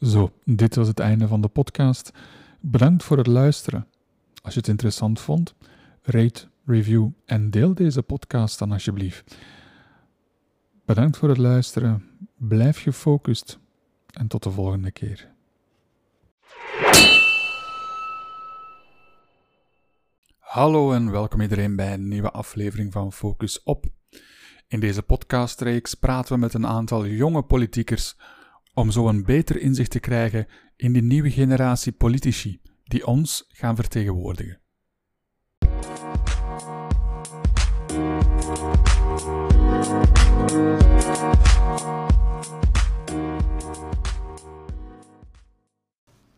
Zo, dit was het einde van de podcast. Bedankt voor het luisteren. Als je het interessant vond, rate, review en deel deze podcast dan alsjeblieft. Bedankt voor het luisteren. Blijf gefocust en tot de volgende keer. Hallo en welkom iedereen bij een nieuwe aflevering van Focus op. In deze podcastreeks praten we met een aantal jonge politiekers om zo een beter inzicht te krijgen in die nieuwe generatie politici die ons gaan vertegenwoordigen.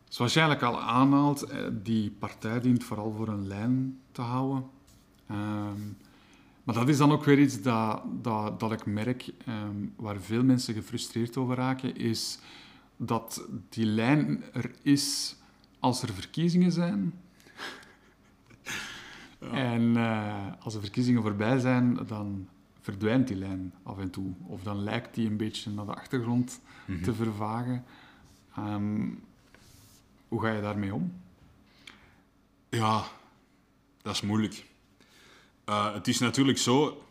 Zoals je eigenlijk al aanhaalt, eh, die partij dient vooral voor een lijn te houden. Ehm, maar dat is dan ook weer iets dat, dat, dat ik merk, ehm, waar veel mensen gefrustreerd over raken, is dat die lijn er is als er verkiezingen zijn. En uh, als de verkiezingen voorbij zijn, dan verdwijnt die lijn af en toe. Of dan lijkt die een beetje naar de achtergrond Mhm. te vervagen. Ehm, hoe ga je daarmee om? Ja, dat is moeilijk. Eh, het is natuurlijk zo,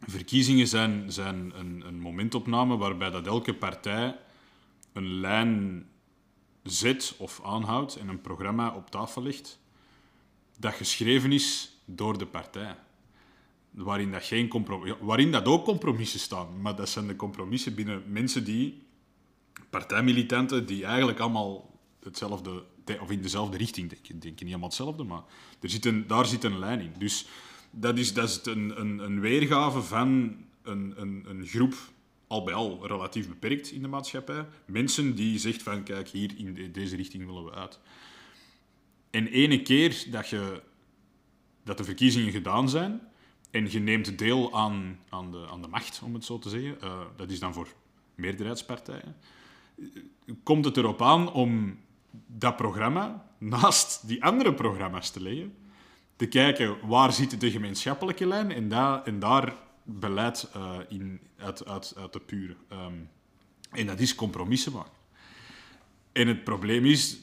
verkiezingen zijn, zijn een, een momentopname waarbij dat elke partij een lijn zet of aanhoudt en een programma op tafel legt dat geschreven is door de partij. Waarin dat, geen waarin dat ook compromissen staan, maar dat zijn de compromissen binnen mensen die, partijmilitanten, die eigenlijk allemaal hetzelfde, de- of in dezelfde richting denken. Denken niet allemaal hetzelfde, maar er zit een, daar zit een lijn in. Dus dat is, dat is een, een, een weergave van een, een, een groep, al bij al relatief beperkt in de maatschappij. Mensen die zegt van, kijk, hier in de- deze richting willen we uit. En ene keer dat, je, dat de verkiezingen gedaan zijn en je neemt deel aan, aan, de, aan de macht, om het zo te zeggen, eh, dat is dan voor meerderheidspartijen, komt het erop aan om dat programma naast die andere programma's te leggen, te kijken waar zit de gemeenschappelijke lijn en, daar en daar beleid eh, in, uit, uit, uit te puren. Ehm, en dat is compromissen maken. En het probleem is,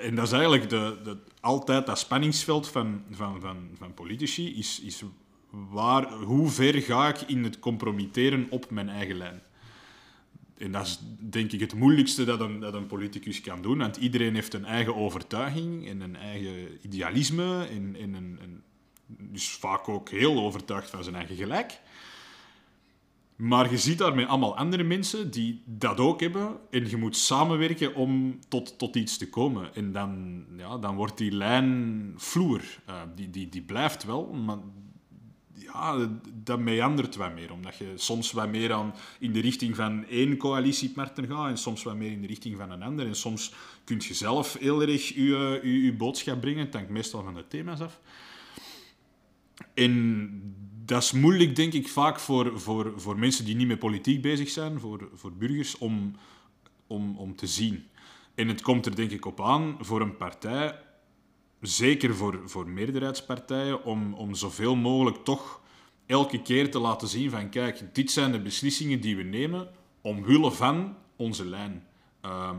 en dat is eigenlijk de, de, altijd dat spanningsveld van, van, van, van politici, is, is waar, hoe ver ga ik in het compromitteren op mijn eigen lijn? En dat is denk ik het moeilijkste dat een, dat een politicus kan doen, want iedereen heeft een eigen overtuiging en een eigen idealisme en, en een, dus vaak ook heel overtuigd van zijn eigen gelijk. Maar je ziet daarmee allemaal andere mensen die dat ook hebben. En je moet samenwerken om tot, tot iets te komen. En dan, ja, dan wordt die lijn vloer. Eh, die, die, die blijft wel, maar ja, dat meandert wat meer. Omdat je soms wat meer aan, in de richting van één coalitiepartner gaat en soms wat meer in de richting van een ander. En soms kun je zelf heel erg je, je, boodschap brengen. Het hangt meestal van de thema's af. En dat is moeilijk, denk ik, vaak voor, voor, voor mensen die niet met politiek bezig zijn, voor, voor burgers, om, om, om te zien. En het komt er, denk ik, op aan voor een partij, zeker voor, voor meerderheidspartijen, om, om zoveel mogelijk toch elke keer te laten zien van, kijk, dit zijn de beslissingen die we nemen omwille van onze lijn. Ehm,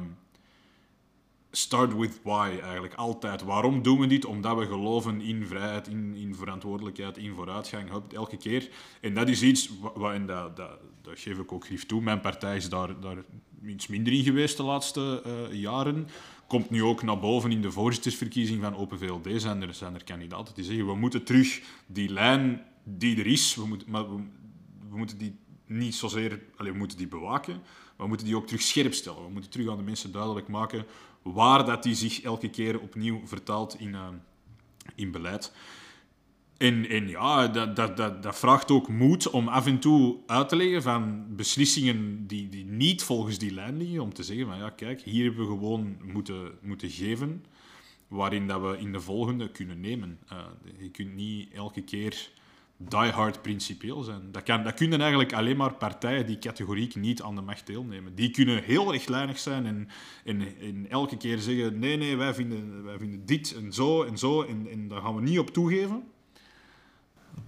start with why eigenlijk altijd. Waarom doen we dit? Omdat we geloven in vrijheid, in, in verantwoordelijkheid, in vooruitgang, elke keer. En dat is iets, wa- wa- en dat, dat, dat geef ik ook grief toe. Mijn partij is daar, daar iets minder in geweest de laatste eh, jaren. Komt nu ook naar boven in de voorzittersverkiezing van Open VLD. Zijn er, zijn er kandidaten die zeggen, we moeten terug die lijn die er is, we moeten, maar we, moeten die niet zozeer, allez, we moeten die bewaken, maar we moeten die ook terug scherp stellen. We moeten terug aan de mensen duidelijk maken waar dat die zich elke keer opnieuw vertaalt in, eh, in beleid. En, ja, dat, dat, dat, dat vraagt ook moed om af en toe uit te leggen van beslissingen die, die niet volgens die lijn liggen. Om te zeggen van ja, kijk, hier hebben we gewoon moeten, moeten geven waarin dat we in de volgende kunnen nemen. Eh, je kunt niet elke keer diehard principieel zijn. Dat, kan, dat kunnen eigenlijk alleen maar partijen die categoriek niet aan de macht deelnemen. Die kunnen heel rechtlijnig zijn en elke keer zeggen nee, nee, wij vinden, wij vinden dit en zo en zo en, en daar gaan we niet op toegeven.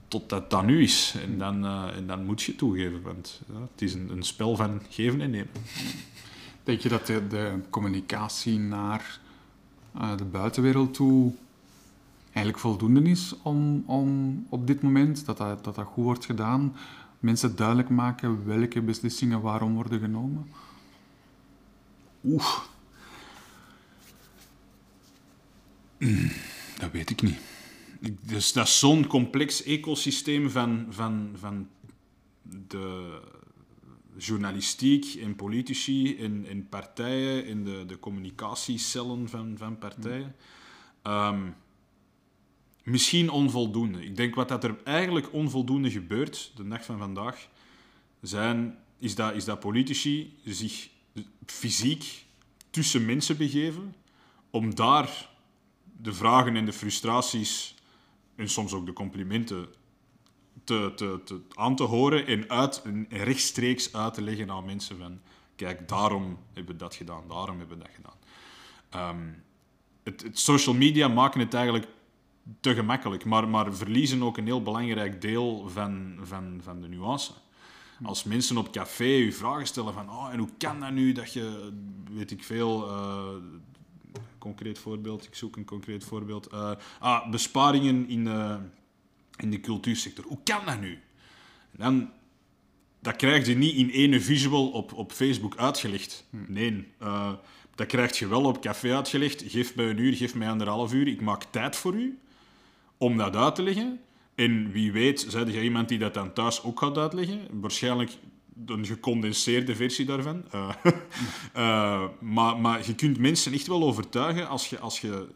Totdat dat nu is. En dan, eh, en dan moet je toegeven, want het is een, een spel van geven en nemen. Denk je dat de, de communicatie naar uh, de buitenwereld toe eigenlijk voldoende is om, om op dit moment, dat dat, dat dat goed wordt gedaan? Mensen duidelijk maken welke beslissingen waarom worden genomen? Oeh. Dat weet ik niet. Dus dat is zo'n complex ecosysteem van, van, van de journalistiek en politici en, en partijen en de, de communicatiecellen van, van partijen. Ehm, misschien onvoldoende. Ik denk wat dat er eigenlijk onvoldoende gebeurt, de dag van vandaag, zijn, is, dat, is dat politici zich fysiek tussen mensen begeven om daar de vragen en de frustraties en soms ook de complimenten te, te, te, aan te horen en, uit, rechtstreeks uit te leggen aan mensen van kijk, daarom hebben we dat gedaan, daarom hebben we dat gedaan. Ehm, het, het, social media maken het eigenlijk te gemakkelijk, maar, maar verliezen ook een heel belangrijk deel van, van, van de nuance. Als mensen op café je vragen stellen van oh, en hoe kan dat nu dat je, weet ik veel, uh, concreet voorbeeld, ik zoek een concreet voorbeeld, uh, ah, besparingen in de, in de cultuursector. Hoe kan dat nu? dan, dat krijg je niet in ene visual op, op Facebook uitgelegd. Nee, uh, dat krijg je wel op café uitgelegd. Geef mij een uur, geef mij anderhalf uur. Ik maak tijd voor u om dat uit te leggen. En wie weet, zei je iemand die dat dan thuis ook gaat uitleggen? Waarschijnlijk een gecondenseerde versie daarvan. Uh, uh, maar, maar je kunt mensen echt wel overtuigen als je, als je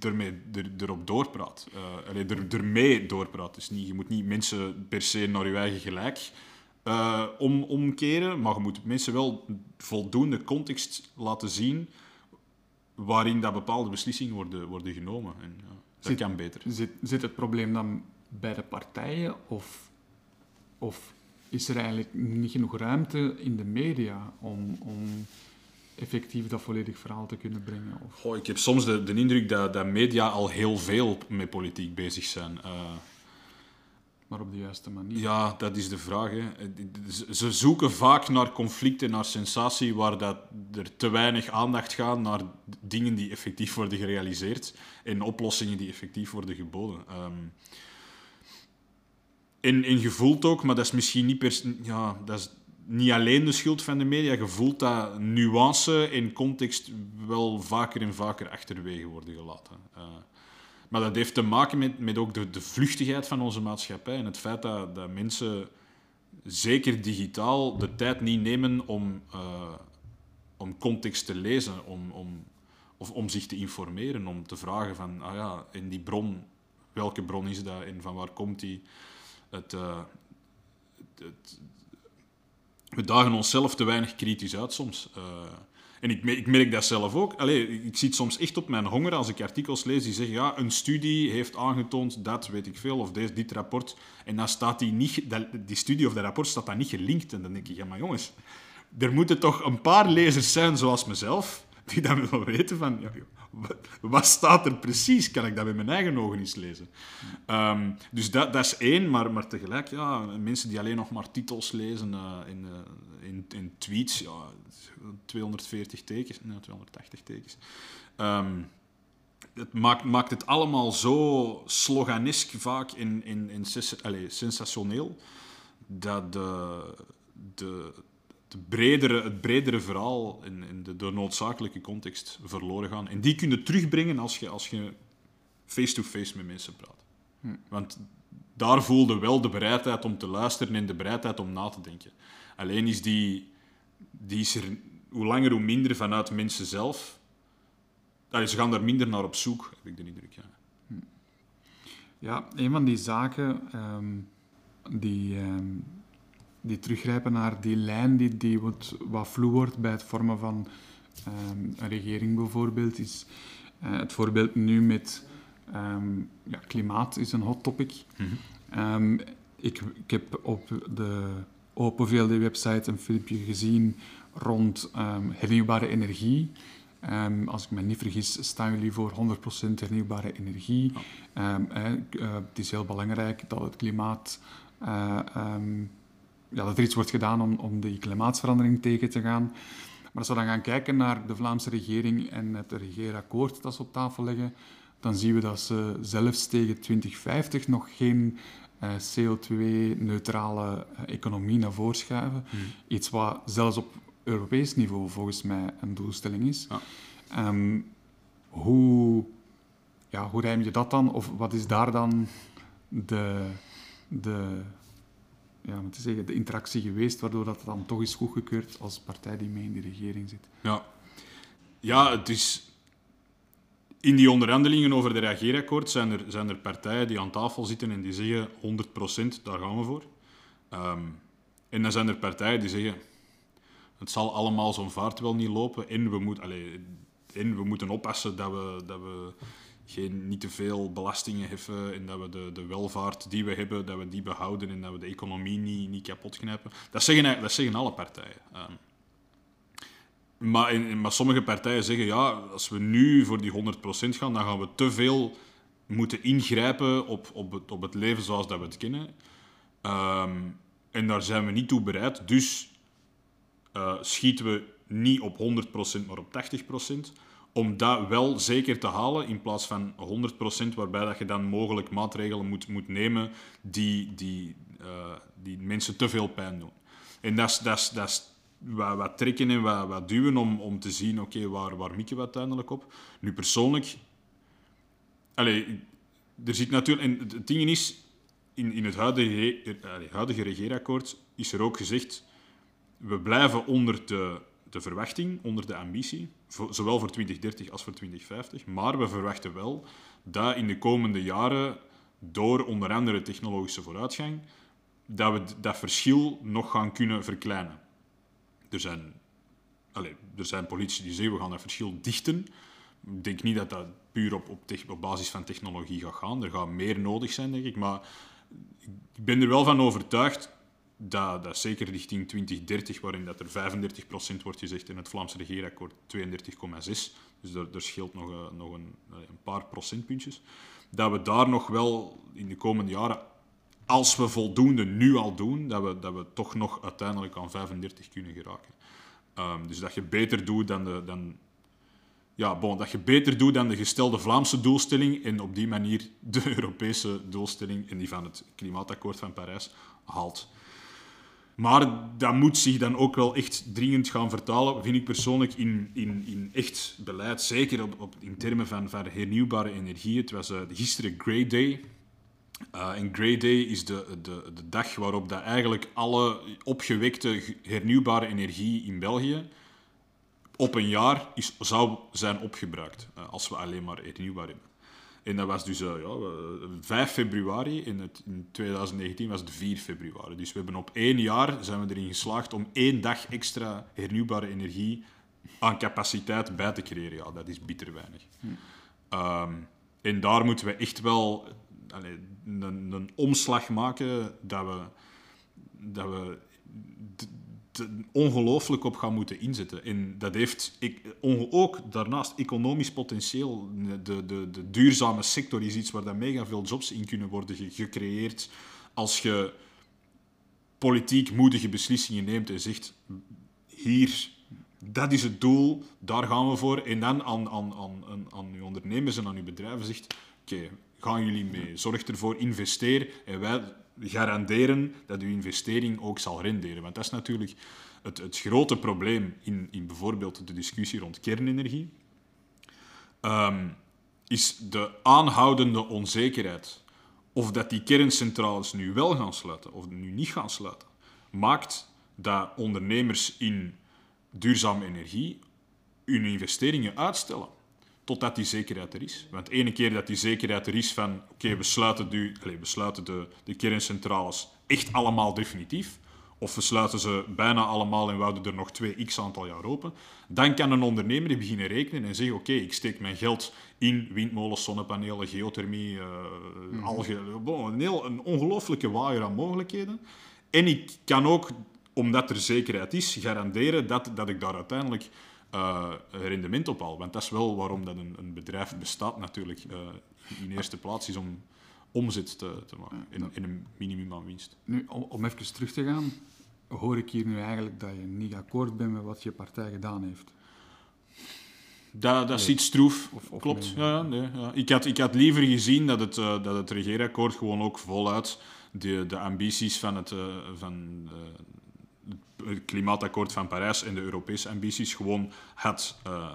ermee, er, erop doorpraat. Uh, allee, er, ermee doorpraat. Dus niet, je moet niet mensen per se naar je eigen gelijk om, omkeren, maar je moet mensen wel voldoende context laten zien waarin dat bepaalde beslissingen worden, worden genomen. En, dat zit, kan beter. Zit, zit het probleem dan bij de partijen of, of is er eigenlijk niet genoeg ruimte in de media om, om effectief dat volledig verhaal te kunnen brengen? Of... Goh, ik heb soms de, de indruk dat, dat media al heel veel met politiek bezig zijn. Uh, maar op de juiste manier. Ja, dat is de vraag. Hè. Ze zoeken vaak naar conflicten, naar sensatie, waar dat er te weinig aandacht gaat naar dingen die effectief worden gerealiseerd en oplossingen die effectief worden geboden. Um, en je voelt ook, maar dat is misschien niet, ja, dat is niet alleen de schuld van de media, je voelt dat nuance en context wel vaker en vaker achterwege worden gelaten. Uh, maar dat heeft te maken met, met ook de, de vluchtigheid van onze maatschappij en het feit dat, dat mensen, zeker digitaal, de tijd niet nemen om, uh, om context te lezen, om, om, of om zich te informeren, om te vragen van, ah ja, in die bron, welke bron is dat en van waar komt die? Het, uh, het, we dagen onszelf te weinig kritisch uit soms. Uh, en ik, ik, merk dat zelf ook. Allee, ik zit soms echt op mijn honger als ik artikels lees die zeggen ja, een studie heeft aangetoond dat, weet ik veel, of deze, dit rapport. En dan staat die niet, die studie of dat rapport staat dan niet gelinkt. En dan denk ik, ja maar jongens, er moeten toch een paar lezers zijn zoals mezelf, die dan willen weten van, ja, wat staat er precies? Kan ik dat met mijn eigen ogen eens lezen? Um, dus dat, dat is één, maar, maar tegelijk, ja, mensen die alleen nog maar titels lezen uh, in, uh, in, in, tweets, ja, 240 tekens, nee, 280 tekens. Um, het maakt, maakt het allemaal zo sloganisk vaak in, in, in allez, sensationeel dat de, de, bredere, het bredere verhaal in, in de, de, noodzakelijke context verloren gaan. En die kun je terugbrengen als je, als je face-to-face met mensen praat. Hm. Want daar voelde wel de bereidheid om te luisteren en de bereidheid om na te denken. Alleen is die, die is er hoe langer hoe minder vanuit mensen zelf. Allee, ze gaan daar minder naar op zoek, heb ik de indruk. Ja, hm. ja een van die zaken um, die... Um, die teruggrijpen naar die lijn die, die wat, wat vloe wordt bij het vormen van um, een regering bijvoorbeeld, is uh, het voorbeeld nu met um, ja, klimaat is een hot topic. Mm -hmm. um, ik, ik, heb op de Open VLD-website een filmpje gezien rond hernieuwbare energie. Um, als ik me niet vergis, staan jullie voor 100% hernieuwbare energie. Oh. Um, eh, uh, het is heel belangrijk dat het klimaat uh, um, ja, dat er iets wordt gedaan om, om die klimaatverandering tegen te gaan. Maar als we dan gaan kijken naar de Vlaamse regering en het regeerakkoord dat ze op tafel leggen, dan zien we dat ze zelfs tegen 2050 nog geen uh, CO2-neutrale economie naar voren schuiven. Hmm. Iets wat zelfs op Europees niveau volgens mij een doelstelling is. Ja. Ehm, hoe, ja, hoe rijm je dat dan? Of wat is daar dan de, de, ja, te zeggen, de interactie geweest waardoor dat dan toch is goedgekeurd als partij die mee in de regering zit? Ja, ja het is... In die onderhandelingen over de reageerakkoord zijn er, zijn er partijen die aan tafel zitten en die zeggen 100%, daar gaan we voor. Ehm, en dan zijn er partijen die zeggen het zal allemaal zo'n vaart wel niet lopen en we, moet, allez, en we moeten oppassen dat we, dat we geen, niet te veel belastingen heffen en dat we de, de welvaart die we hebben, dat we die behouden en dat we de economie niet, niet kapot knijpen. Dat zeggen, dat zeggen alle partijen. Ehm, maar, maar sommige partijen zeggen, ja, als we nu voor die 100% gaan, dan gaan we te veel moeten ingrijpen op, op, het, op het leven zoals dat we het kennen. Ehm, en daar zijn we niet toe bereid. Dus uh, schieten we niet op 100%, maar op 80%. Om dat wel zeker te halen, in plaats van 100%, waarbij dat je dan mogelijk maatregelen moet, moet nemen die, die, uh, die mensen te veel pijn doen. En dat is, dat is, dat is wat, wat trekken en wat, wat duwen om, om te zien, oké, waar, waar mikken we uiteindelijk op? Nu, persoonlijk... Allez, er zit natuurlijk... En het ding is, in, in het huidige, huidige regeerakkoord is er ook gezegd we blijven onder de, de verwachting, onder de ambitie, zowel voor 2030 als voor 2050. Maar we verwachten wel dat in de komende jaren, door onder andere technologische vooruitgang, dat we dat verschil nog gaan kunnen verkleinen. Er zijn, allez, er zijn politici die zeggen we gaan dat verschil dichten. Ik denk niet dat dat puur op, op, op basis van technologie gaat gaan. Er gaat meer nodig zijn, denk ik. Maar ik ben er wel van overtuigd dat, zeker richting 2030, waarin dat er 35% wordt gezegd in het Vlaamse regeerakkoord 32,6, dus er, er scheelt nog, uh, nog een, uh, een, paar procentpuntjes, dat we daar nog wel in de komende jaren, als we voldoende nu al doen, dat we, dat we toch nog uiteindelijk aan 35 kunnen geraken. Um, dus dat je beter doet dan de, dan, ja, dat je beter doet dan de gestelde Vlaamse doelstelling en op die manier de Europese doelstelling en die van het Klimaatakkoord van Parijs haalt. Maar dat moet zich dan ook wel echt dringend gaan vertalen, vind ik persoonlijk, in, in, in echt beleid. Zeker op, op, in termen van, van hernieuwbare energie. Het was uh, gisteren Grey Day. Uh, en Grey Day is de, de, de dag waarop dat eigenlijk alle opgewekte hernieuwbare energie in België op een jaar is, zou zijn opgebruikt. Uh, als we alleen maar hernieuwbaar hebben. En dat was dus uh, ja, 5 februari. In, het, in 2019 was het 4 februari. Dus we hebben op één jaar zijn we erin geslaagd om één dag extra hernieuwbare energie aan capaciteit bij te creëren. Ja, dat is bitter weinig. Hm. Um, en daar moeten we echt wel een, een, omslag maken dat we, dat we ongelooflijk op gaan moeten inzetten. En dat heeft ook daarnaast economisch potentieel. De, de, de duurzame sector is iets waar dan mega veel jobs in kunnen worden gecreëerd als je politiek moedige beslissingen neemt en zegt hier, dat is het doel, daar gaan we voor. En dan aan, aan, aan, aan uw ondernemers en aan uw bedrijven zegt, oké, gaan jullie mee? Zorg ervoor, investeer en wij garanderen dat uw investering ook zal renderen. Want dat is natuurlijk het, het grote probleem in, in bijvoorbeeld de discussie rond kernenergie. Um, is de aanhoudende onzekerheid of dat die kerncentrales nu wel gaan sluiten of nu niet gaan sluiten, maakt dat ondernemers in duurzame energie hun investeringen uitstellen totdat die zekerheid er is. Want ene keer dat die zekerheid er is van oké, we sluiten, de, allez, we sluiten de, de kerncentrales echt allemaal definitief, of we sluiten ze bijna allemaal en we houden er nog twee x aantal jaar open, dan kan een ondernemer beginnen rekenen en zeggen oké, ik steek mijn geld in windmolens, zonnepanelen, geothermie, uh, algen, bon, een, heel, een ongelooflijke waaier aan mogelijkheden. En ik kan ook, omdat er zekerheid is, garanderen dat, dat ik daar uiteindelijk uh, rendement op al. Want dat is wel waarom dat een, een bedrijf bestaat natuurlijk. Uh, in eerste plaats is om omzet te, te maken in, in, een minimum aan winst. Nu, om, even terug te gaan, hoor ik hier nu eigenlijk dat je niet akkoord bent met wat je partij gedaan heeft. Dat, dat is iets stroef. Of- of Klopt. nee. Ja, ja, nee, ja. Ik, had, ik had liever gezien dat het, eh, dat het regeerakkoord gewoon ook voluit de, de ambities van het, eh, van, eh, het klimaatakkoord van Parijs en de Europese ambities gewoon had, eh,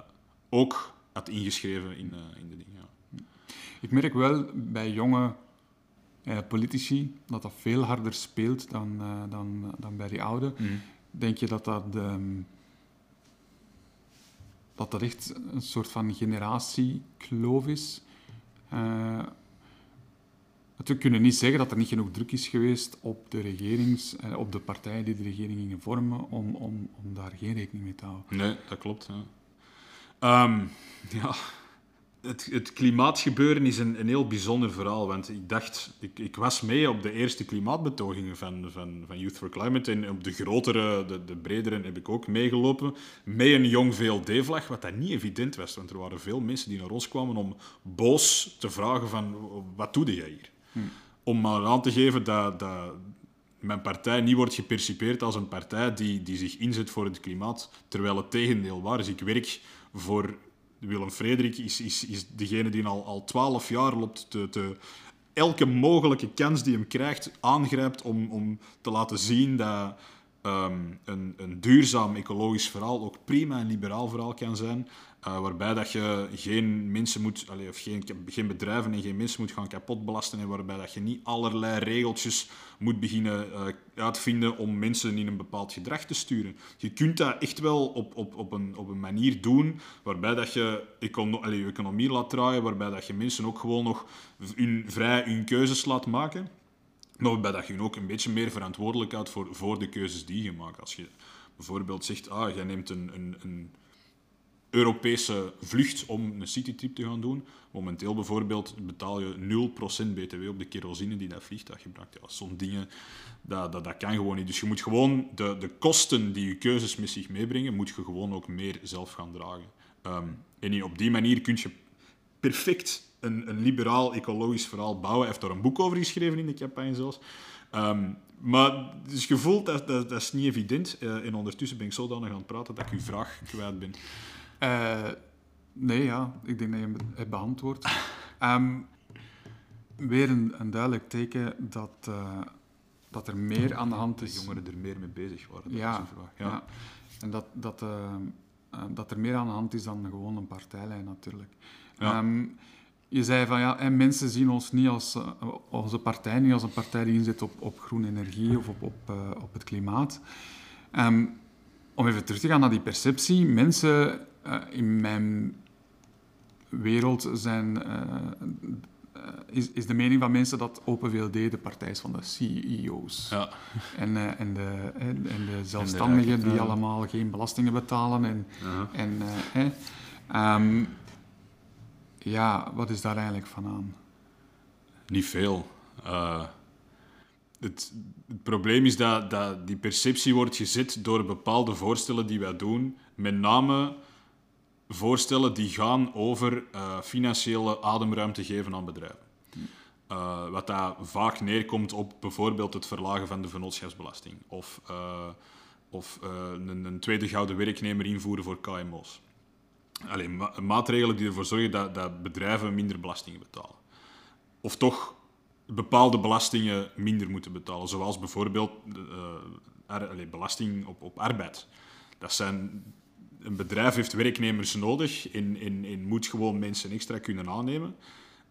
ook had ingeschreven in, eh, in de dingen. Ja. Ik merk wel bij jonge eh, politici dat dat veel harder speelt dan, dan, dan bij die oude. Denk je dat dat, ehm, dat dat echt een soort van generatiekloof is? We kunnen niet zeggen dat er niet genoeg druk is geweest op de, regerings, eh, op de partijen die de regering gingen vormen om, om, om daar geen rekening mee te houden. Nee, dat klopt. Ja. Ehm, ja. Het, het klimaatgebeuren is een, een heel bijzonder verhaal. Want ik dacht, ik, ik was mee op de eerste klimaatbetogingen van, van, van Youth for Climate. En op de grotere, de, de bredere heb ik ook meegelopen. Met een jong VLD-vlag, wat dat niet evident was. Want er waren veel mensen die naar ons kwamen om boos te vragen van, wat doe jij hier? Om maar aan te geven dat, dat mijn partij niet wordt gepercipeerd als een partij die, die zich inzet voor het klimaat, terwijl het tegendeel waar is. Ik werk voor Willem Frederik, is, is, is degene die al al twaalf jaar loopt te, te elke mogelijke kans die hem krijgt aangrijpt om, om te laten zien dat ehm, een, een duurzaam ecologisch verhaal ook prima een liberaal verhaal kan zijn. eh, waarbij dat je geen mensen moet, allee, of geen, geen bedrijven en geen mensen moet gaan kapotbelasten. En waarbij dat je niet allerlei regeltjes moet beginnen eh, uitvinden om mensen in een bepaald gedrag te sturen. Je kunt dat echt wel op, op, op, een, op een manier doen waarbij dat je je economie laat draaien, waarbij dat je mensen ook gewoon nog hun, vrij hun keuzes laat maken. Maar waarbij dat je ook een beetje meer verantwoordelijk houdt voor, voor de keuzes die je maakt. Als je bijvoorbeeld zegt, ah, jij neemt een, een, een Europese vlucht om een citytrip te gaan doen. Momenteel bijvoorbeeld betaal je 0% btw op de kerosine die dat vliegtuig gebruikt. Ja, Zo'n dingen, dat, dat, dat kan gewoon niet. Dus je moet gewoon de, de kosten die je keuzes met zich meebrengen, moet je gewoon ook meer zelf gaan dragen. Ehm, en op die manier kun je perfect een, een liberaal ecologisch verhaal bouwen. Hij heeft daar een boek over geschreven in de campagne zelfs. Ehm, maar dus je voelt dat, dat, dat is niet evident. Eh, en ondertussen ben ik zodanig aan het praten dat ik uw vraag kwijt ben. Eh, nee, ja, ik denk dat je hebt beantwoord. Ehm, weer een, een duidelijk teken dat, eh, dat er meer aan de hand De is. jongeren er meer mee bezig waren. dat Ja, vraag. ja. Ja. En dat, dat, dat er meer aan de hand is dan gewoon een partijlijn natuurlijk. Ja. Ehm, je zei van ja, en mensen zien ons niet als eh, onze partij, niet als een partij die inzet op, op groene energie of op, op, eh, op het klimaat. Ehm, om even terug te gaan naar die perceptie. Mensen eh, in mijn wereld zijn, is, is de mening van mensen dat Open VLD de partij is van de CEO's. Ja. En, en, de, en, de zelfstandigen die allemaal geen belastingen betalen. En, en, eh, hè. Ja, wat is daar eigenlijk van aan? Niet veel. Eh, het, het probleem is dat, dat die perceptie wordt gezet door bepaalde voorstellen die wij doen. Met name voorstellen die gaan over eh, financiële ademruimte geven aan bedrijven. Eh, wat daar vaak neerkomt op bijvoorbeeld het verlagen van de vennootschapsbelasting. Of, of een, een tweede gouden werknemer invoeren voor KMO's. Alleen ma- maatregelen die ervoor zorgen dat, dat bedrijven minder belastingen betalen. Of toch bepaalde belastingen minder moeten betalen. Zoals bijvoorbeeld eh, allee, belasting op, op arbeid. Dat zijn, een bedrijf heeft werknemers nodig en, en, moet gewoon mensen extra kunnen aannemen.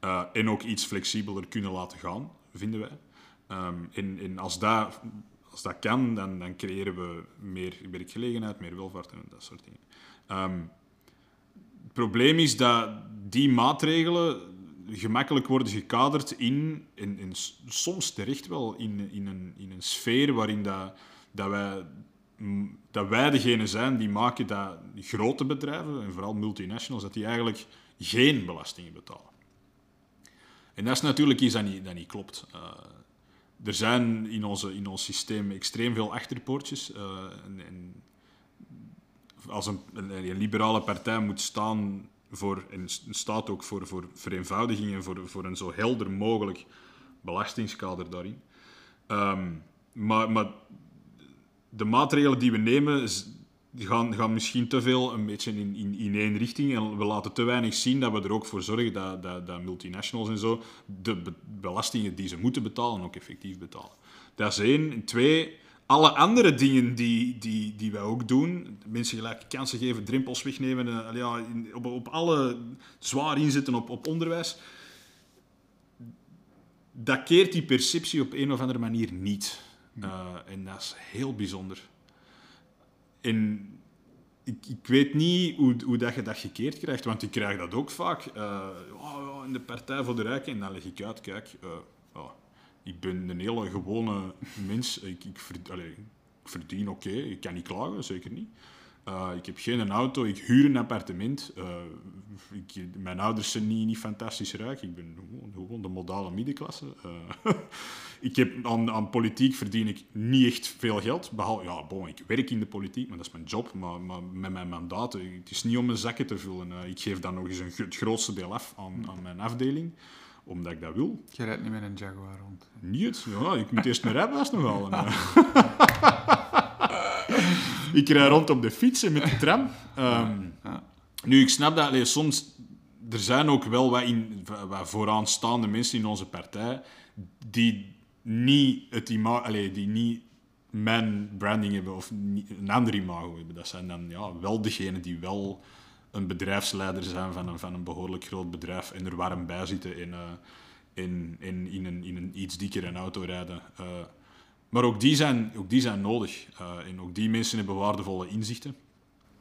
Eh, en ook iets flexibeler kunnen laten gaan, vinden wij. Ehm, en, als dat, als dat kan, dan, dan creëren we meer werkgelegenheid, meer welvaart en dat soort dingen. Ehm, probleem is dat die maatregelen gemakkelijk worden gekaderd in, en, soms terecht wel, in, in, een, in een sfeer waarin dat, dat, wij, dat wij degene zijn die maken dat grote bedrijven, en vooral multinationals, dat die eigenlijk geen belastingen betalen. En dat is natuurlijk iets dat niet, dat niet klopt. Eh, er zijn in, onze, in ons systeem extreem veel achterpoortjes. eh, en, en als een, een, liberale partij moet staan voor, en staat ook voor, voor vereenvoudiging en voor, voor een zo helder mogelijk belastingskader daarin. Ehm, maar, maar de maatregelen die we nemen gaan, gaan misschien te veel een beetje in, in, in één richting. En we laten te weinig zien dat we er ook voor zorgen dat, dat, dat multinationals en zo de be- belastingen die ze moeten betalen ook effectief betalen. Dat is één. Twee, alle andere dingen die, die, die wij ook doen, mensen gelijke kansen geven, drempels wegnemen, eh, ja, in- op, op alle zwaar inzetten op, op onderwijs, dat keert die perceptie op een of andere manier niet. Eh, en dat is heel bijzonder. En ik, ik weet niet hoe, hoe dat je dat gekeerd krijgt, want ik krijg dat ook vaak. Eh, oh, in de Partij voor de Rijken. En dan leg ik uit, kijk, ik ben een hele gewone mens. Ik, ik, verdien oké, ik kan niet klagen, zeker niet. Eh, ik heb geen auto, ik huur een appartement. Eh, ik, mijn ouders zijn niet, niet fantastisch rijk. Ik ben gewoon, de modale middenklasse. Eh, ik heb, aan, aan politiek verdien ik niet echt veel geld. Behalve, ja, bon, ik werk in de politiek, maar dat is mijn job. Maar, maar met mijn mandaten, het is niet om mijn zakken te vullen. Ik geef dan nog eens een, het grootste deel af aan, aan mijn afdeling, omdat ik dat wil. Je rijdt niet met een Jaguar rond. Niet? Ja, ik moet eerst mijn rijbewijs nog halen. ik rij rond op de fiets en met de tram. Ehm, Ja. Nu, ik snap dat soms... Er zijn ook wel wat, in, wat vooraanstaande mensen in onze partij die niet, het ima allee, die niet mijn branding hebben of niet, een ander imago hebben. Dat zijn dan ja, wel degenen die wel een bedrijfsleider zijn van een, van een behoorlijk groot bedrijf en er warm bij zitten en, eh, en, en in, een, in een iets dikkere auto rijden. Eh, maar ook die zijn, ook die zijn nodig. Eh, en ook die mensen hebben waardevolle inzichten.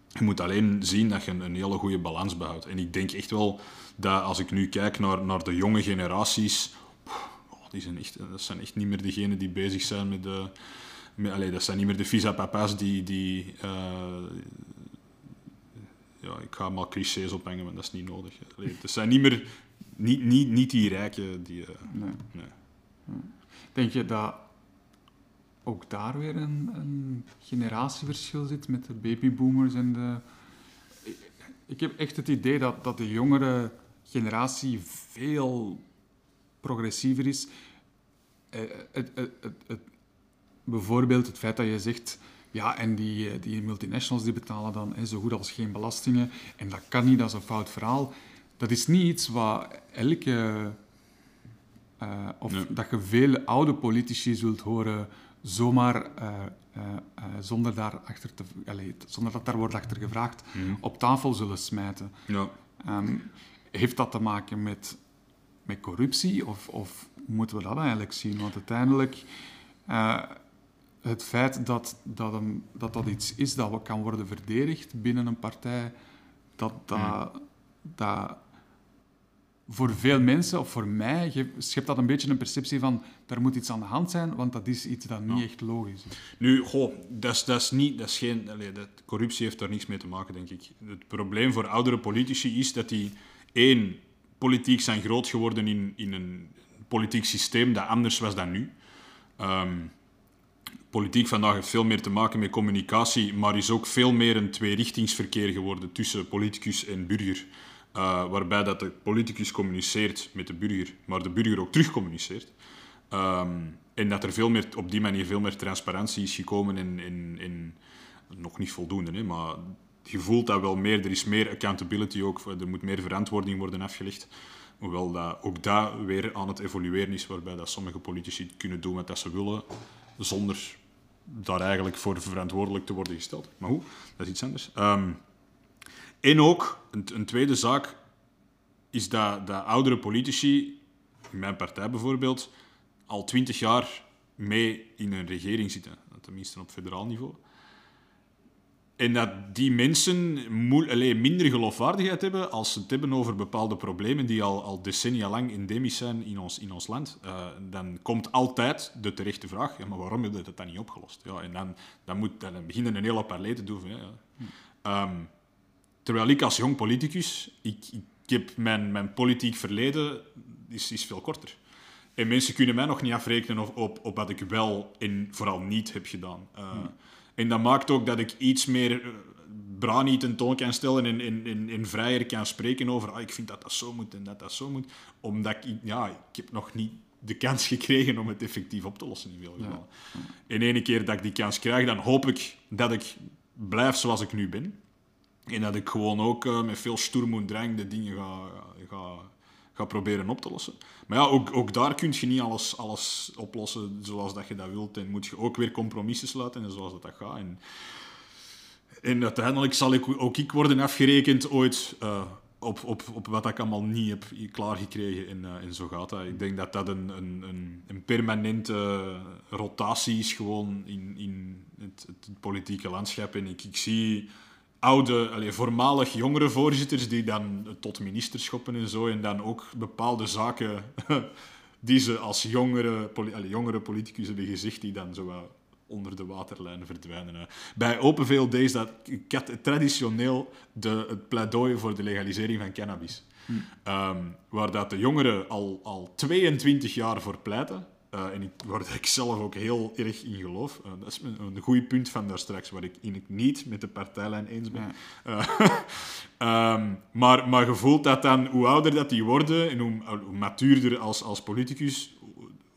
Je moet alleen zien dat je een, hele goede balans behoudt. En ik denk echt wel dat als ik nu kijk naar, naar de jonge generaties, oh, die zijn echt, dat zijn echt niet meer degenen die bezig zijn met de... Met, dat zijn niet meer de visa papa's die... die ja, ik ga allemaal clichés ophangen, maar dat is niet nodig. Allee, het zijn niet meer... Niet, niet, niet die rijken die... eh, Nee. nee. Denk je dat ook daar weer een, een generatieverschil zit met de babyboomers en de... Ik- heb echt het idee dat, dat de jongere generatie veel progressiever is. Eh, Het, het, het, het- bijvoorbeeld het feit dat je zegt... Ja, en die, eh, die multinationals die betalen dan hè, zo goed als geen belastingen. En dat kan niet, dat is een fout verhaal. Dat is niet iets wat elke eh, of Nee. dat je veel oude politici zult horen zomaar eh, zonder, daar achter te, allee, zonder dat daar wordt achter gevraagd, Mhm. op tafel zullen smijten. Ja. Ehm, heeft dat te maken met, met corruptie of, of moeten we dat eigenlijk zien? Want uiteindelijk, het feit dat dat, een, dat dat iets is dat kan worden verdedigd binnen een partij, dat dat, dat voor veel mensen, of voor mij, schept dat een beetje een perceptie van er moet iets aan de hand zijn, want dat is iets dat niet Ja. echt logisch is. Nu, goh, dat is, dat is niet... Dat is geen, allee, dat, corruptie heeft daar niks mee te maken, denk ik. Het probleem voor oudere politici is dat die... één, politiek zijn groot geworden in, in een politiek systeem dat anders was dan nu. Ehm, politiek vandaag heeft veel meer te maken met communicatie, maar is ook veel meer een tweerichtingsverkeer geworden tussen politicus en burger. Eh, waarbij dat de politicus communiceert met de burger, maar de burger ook terugcommuniceert. Ehm, en dat er veel meer, op die manier veel meer transparantie is gekomen in nog niet voldoende, hè, maar je voelt dat wel meer. Er is meer accountability ook, er moet meer verantwoording worden afgelegd. Hoewel dat ook dat weer aan het evolueren is, waarbij dat sommige politici kunnen doen wat dat ze willen, zonder daar eigenlijk voor verantwoordelijk te worden gesteld. Maar hoe? Dat is iets anders. Ehm, en ook, een, een tweede zaak, is dat, dat oudere politici, in mijn partij bijvoorbeeld, al twintig jaar mee in een regering zitten. Tenminste op federaal niveau. En dat die mensen moe- allee, minder geloofwaardigheid hebben als ze het hebben over bepaalde problemen die al, al decennia lang endemisch zijn in ons, in ons land. Eh, dan komt altijd de terechte vraag, maar waarom hebben we dat dan niet opgelost? Ja, en dan, dan, moet, dan beginnen een hele parley te doen. Ja. Ehm, terwijl ik als jong politicus, ik, ik heb mijn, mijn politiek verleden is, is veel korter. En mensen kunnen mij nog niet afrekenen op, op, op wat ik wel en vooral niet heb gedaan. Eh, En dat maakt ook dat ik iets meer uh, brani tentoon kan stellen en, en, en, en vrijer kan spreken over ah, ik vind dat dat zo moet en dat dat zo moet. Omdat ik, ja, ik heb nog niet de kans gekregen om het effectief op te lossen in veel gevallen. En ene keer dat ik die kans krijg, dan hoop ik dat ik blijf zoals ik nu ben. En dat ik gewoon ook uh, met veel stoerm en drang de dingen ga, ga, ga proberen op te lossen. Maar ja, ook, ook daar kun je niet alles, alles oplossen zoals dat je dat wilt. En moet je ook weer compromissen sluiten en zoals dat, dat gaat. En, en uiteindelijk zal ik, ook ik worden afgerekend ooit uh, op, op, op wat ik allemaal niet heb klaargekregen. En, uh, en zo gaat dat. Ik denk dat dat een, een, een, een permanente rotatie is gewoon in, in het, het, politieke landschap. En ik, ik zie oude, allez, voormalig jongere voorzitters die dan tot minister schoppen en zo. En dan ook bepaalde zaken die ze als jongere, allez, jongere politicus hebben gezegd, die dan zo onder de waterlijn verdwijnen. Bij Open VLD is dat traditioneel de, het pleidooi voor de legalisering van cannabis. Hm. Um, waar dat de jongeren al, al 22 jaar voor pleiten. Uh, en ik, waar ik zelf ook heel erg in geloof. Uh, dat is een, een goed punt van daar straks, waar ik in het niet met de partijlijn eens ben. Ja. Uh, um, maar, maar je voelt dat dan, hoe ouder dat die worden en hoe, hoe matuurder als, als politicus,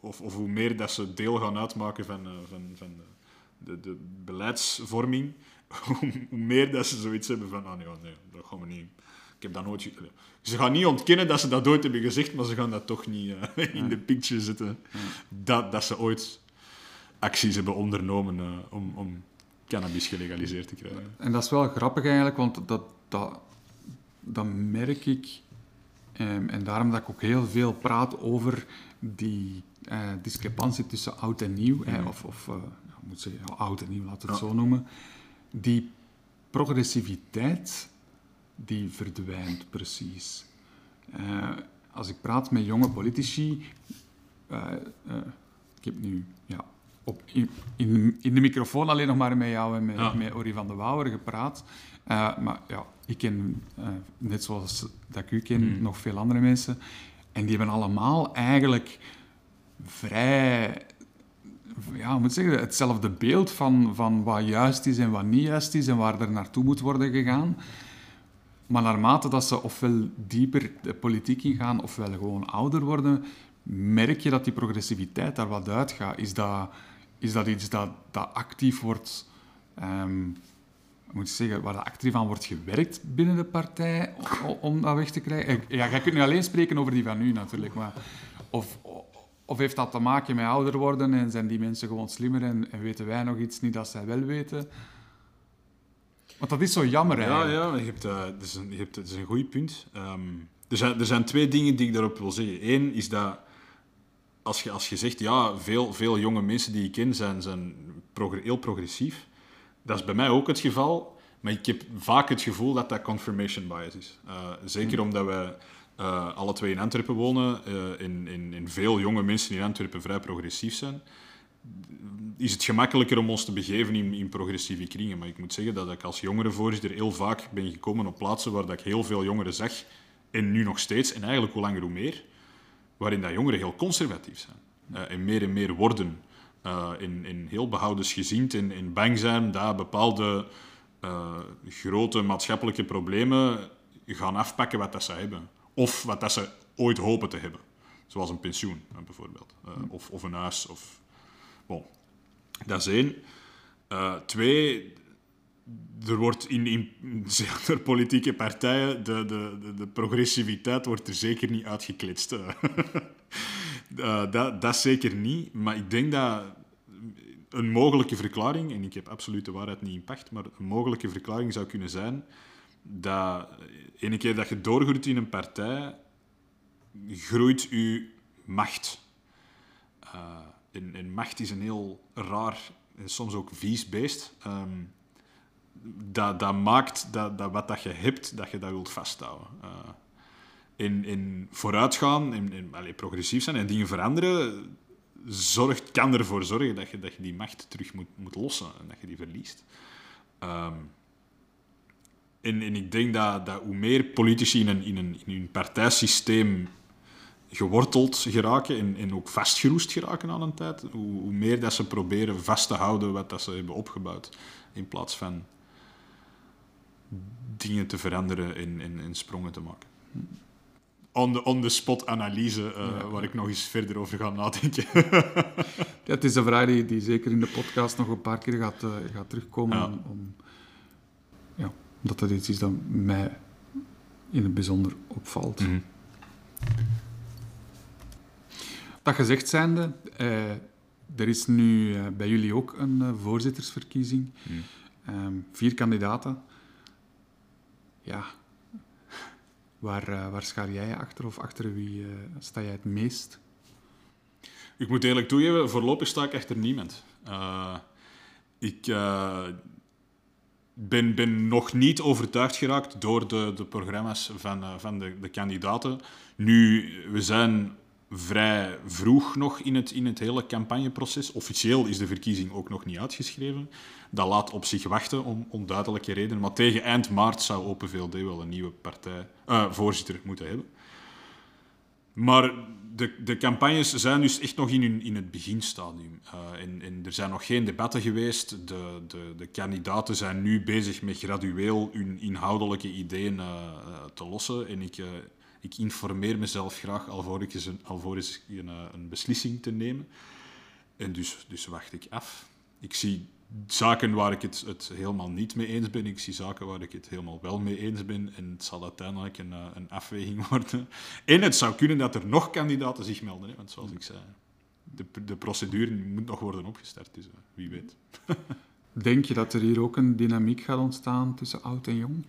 of, of hoe meer dat ze deel gaan uitmaken van, van, van de, de beleidsvorming, hoe meer dat ze zoiets hebben van, ah nee, nee, dat gaan we niet. Ik heb dat nooit... Ze gaan niet ontkennen dat ze dat ooit hebben gezegd, maar ze gaan dat toch niet uh, in de picture zetten. Dat, dat ze ooit acties hebben ondernomen uh, om, om cannabis gelegaliseerd te krijgen. En dat is wel grappig eigenlijk, want dat, dat, dat merk ik. Um, en daarom dat ik ook heel veel praat over die uh, discrepantie tussen oud en nieuw, of, of moet zeggen, oud en nieuw, laten we het zo noemen. Die progressiviteit, die verdwijnt precies. Uh, als ik praat met jonge politici, ik heb nu ja, op, in, in, in, de microfoon alleen nog maar met jou en met, ja. met Ori van de Wouwer gepraat. maar ja, ik ken, net zoals dat ik u ken, mm. nog veel andere mensen. En die hebben allemaal eigenlijk vrij ja, moet zeggen, hetzelfde beeld van, van wat juist is en wat niet juist is en waar er naartoe moet worden gegaan. Maar naarmate dat ze ofwel dieper de politiek ingaan ofwel gewoon ouder worden, merk je dat die progressiviteit daar wat uitgaat. Is dat, is dat iets dat, dat actief wordt, um, moet ik zeggen, waar actief aan wordt gewerkt binnen de partij om, dat weg te krijgen? Ja, jij kunt nu alleen spreken over die van nu natuurlijk, maar of, of heeft dat te maken met ouder worden en zijn die mensen gewoon slimmer en weten wij nog iets niet dat zij wel weten? Want dat is zo jammer eigenlijk. Ja, ja je hebt, uh, dat, is een, je hebt, dat is een goed punt. Um, er, zijn, er zijn twee dingen die ik daarop wil zeggen. Eén is dat als je, als je zegt, ja, veel, veel jonge mensen die ik ken zijn, zijn progr heel progressief. Dat is bij mij ook het geval. Maar ik heb vaak het gevoel dat dat confirmation bias is. Uh, zeker hmm. omdat wij uh, alle twee in Antwerpen wonen, uh, in, in, in, veel jonge mensen in Antwerpen vrij progressief zijn, is het gemakkelijker om ons te begeven in, in progressieve kringen. Maar ik moet zeggen dat ik als jongerenvoorzitter heel vaak ben gekomen op plaatsen waar dat ik heel veel jongeren zag, en nu nog steeds, en eigenlijk hoe langer hoe meer, waarin dat jongeren heel conservatief zijn. Uh, en meer en meer worden. in, in heel behoudensgezind en, en bang zijn dat bepaalde grote maatschappelijke problemen gaan afpakken wat dat ze hebben. Of wat dat ze ooit hopen te hebben. Zoals een pensioen, bijvoorbeeld. Uh, of, of een huis. Of... Dat is één. Uh, twee, er wordt in, in zeker politieke partijen, de, de, de, progressiviteit wordt er zeker niet uitgeklitst. uh, dat, dat zeker niet. Maar ik denk dat een mogelijke verklaring, en ik heb absoluut de waarheid niet in pacht, maar een mogelijke verklaring zou kunnen zijn dat ene keer dat je doorgroeit in een partij, groeit je macht. Uh, en, macht is een heel raar en soms ook vies beest. Um, dat, dat maakt dat, dat wat dat je hebt, dat je dat wilt vasthouden. Uh, in, in vooruitgaan, in, in progressief zijn en dingen veranderen, zorgt, kan ervoor zorgen dat je, dat je die macht terug moet, moet lossen en dat je die verliest. Um, en, en ik denk dat, dat hoe meer politici in een, in een, in hun partijsysteem geworteld geraken en, en ook vastgeroest geraken aan een tijd, hoe, hoe, meer dat ze proberen vast te houden wat dat ze hebben opgebouwd, in plaats van dingen te veranderen en, en, en sprongen te maken. on-the-spot analyse uh, waar ik nog eens verder over ga nadenken. ja, het is een vraag die, die, zeker in de podcast nog een paar keer gaat, uh, gaat terugkomen. Ja. Om, om, ja, omdat dat iets is dat mij in het bijzonder opvalt. Mm. Dat gezegd zijnde, uh, er is nu bij jullie ook een voorzittersverkiezing. Mm. Um, vier kandidaten. Ja, Waar, uh, waar schaar jij je achter of achter wie uh, sta jij het meest? Ik moet eerlijk toegeven, voorlopig sta ik achter niemand. Uh, ik ben, ben nog niet overtuigd geraakt door de, de programma's van, van de, de kandidaten. Nu, we zijn vrij vroeg nog in het, in het hele campagneproces. Officieel is de verkiezing ook nog niet uitgeschreven. Dat laat op zich wachten om onduidelijke redenen. Maar tegen eind maart zou Open VLD wel een nieuwe partij, uh, voorzitter moeten hebben. Maar de, de campagnes zijn dus echt nog in, hun, in het beginstadium. Uh, en, er zijn nog geen debatten geweest. De, de, de kandidaten zijn nu bezig met gradueel hun inhoudelijke ideeën uh, te lossen. En ik ik informeer mezelf graag alvorens een, alvorens een, eh, een beslissing te nemen. En dus, dus wacht ik af. Ik zie zaken waar ik het, het helemaal niet mee eens ben. Ik zie zaken waar ik het helemaal wel mee eens ben. En het zal uiteindelijk een, eh, een afweging worden. En het zou kunnen dat er nog kandidaten zich melden. Hè? Want zoals ik zei, de, de procedure moet nog worden opgestart. Dus uh, wie weet. Denk je dat er hier ook een dynamiek gaat ontstaan tussen oud en jong?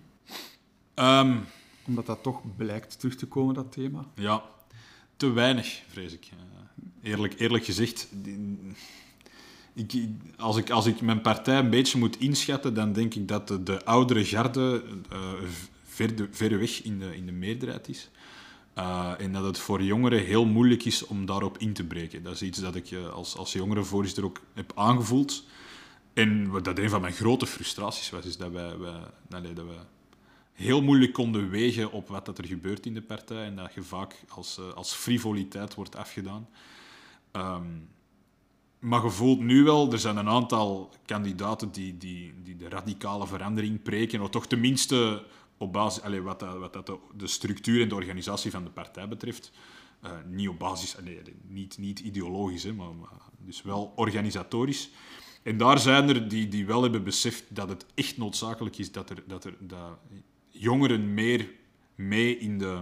Um, omdat dat toch blijkt terug te komen, dat thema? Ja, te weinig, vrees ik. Eh, eerlijk, eerlijk gezegd, ik, als, ik, als ik mijn partij een beetje moet inschatten, dan denk ik dat de, de oudere garde uh, ver, verreweg in de, in de meerderheid is. Uh, en dat het voor jongeren heel moeilijk is om daarop in te breken. Dat is iets dat ik als, als voorzitter ook heb aangevoeld. En dat een van mijn grote frustraties was, is dat wij, wij, dat wij heel moeilijk konden wegen op wat dat er gebeurt in de partij en dat je vaak als, uh, als frivoliteit wordt afgedaan. Um, maar je voelt nu wel, er zijn een aantal kandidaten die, die, die de radicale verandering preken, of toch tenminste op basis, allez, wat, dat, wat dat de, structuur en de organisatie van de partij betreft, uh, niet op basis, allez, niet, niet ideologisch, hè, maar, maar, dus wel organisatorisch. En daar zijn er die, die wel hebben beseft dat het echt noodzakelijk is dat, er, dat, er, dat jongeren meer mee in de,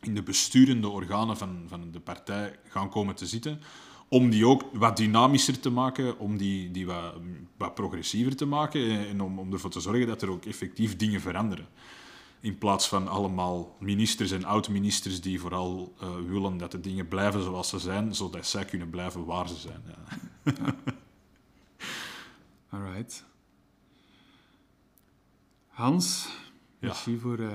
in de besturende organen van, van de partij gaan komen te zitten. Om die ook wat dynamischer te maken, om die, die wat, wat progressiever te maken en om, om ervoor te zorgen dat er ook effectief dingen veranderen. In plaats van allemaal ministers en oud-ministers die vooral uh, willen dat de dingen blijven zoals ze zijn, zodat zij kunnen blijven waar ze zijn. All right. Hans, Merci voor, uh,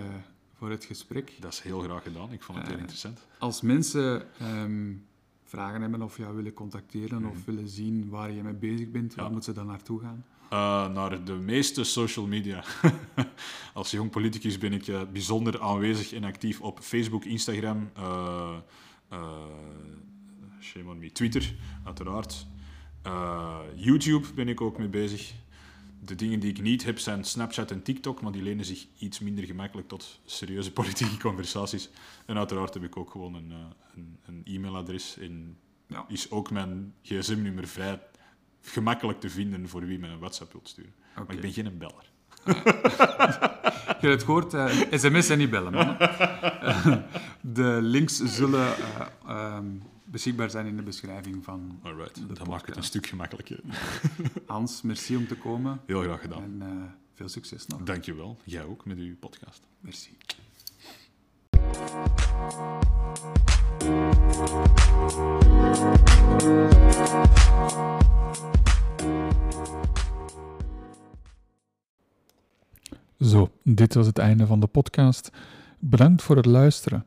voor het gesprek. Dat is heel graag gedaan. Ik vond het heel uh, interessant. Als mensen um, vragen hebben of jou willen contacteren mm. of willen zien waar je mee bezig bent, waar moeten ze dan naartoe gaan? Uh, naar de meeste social media. Als jong politicus ben ik uh, bijzonder aanwezig en actief op Facebook, Instagram, uh, shame on me, Twitter, uiteraard. YouTube ben ik ook mee bezig de dingen die ik niet heb zijn Snapchat en TikTok, maar die lenen zich iets minder gemakkelijk tot serieuze politieke conversaties. En uiteraard heb ik ook gewoon een, uh, een, een e-mailadres en ja. is ook mijn gsm-nummer vrij gemakkelijk te vinden voor wie me een WhatsApp wilt sturen. Okay. Maar ik ben geen beller. Je hebt het gehoord, uh, sms en niet bellen. de links zullen um, beschikbaar zijn in de beschrijving van Alright, de Dat maakt het een stuk gemakkelijker. Hans, merci om te komen. Heel graag gedaan. En uh, veel succes nog. Dankjewel. Jij ook met uw podcast. Merci. Zo, dit was het einde van de podcast. Bedankt voor het luisteren.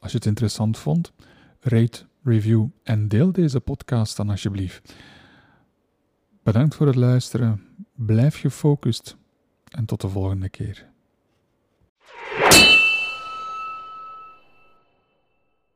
Als je het interessant vond, rate, review en deel deze podcast dan alsjeblieft. Bedankt voor het luisteren. Blijf gefocust en tot de volgende keer.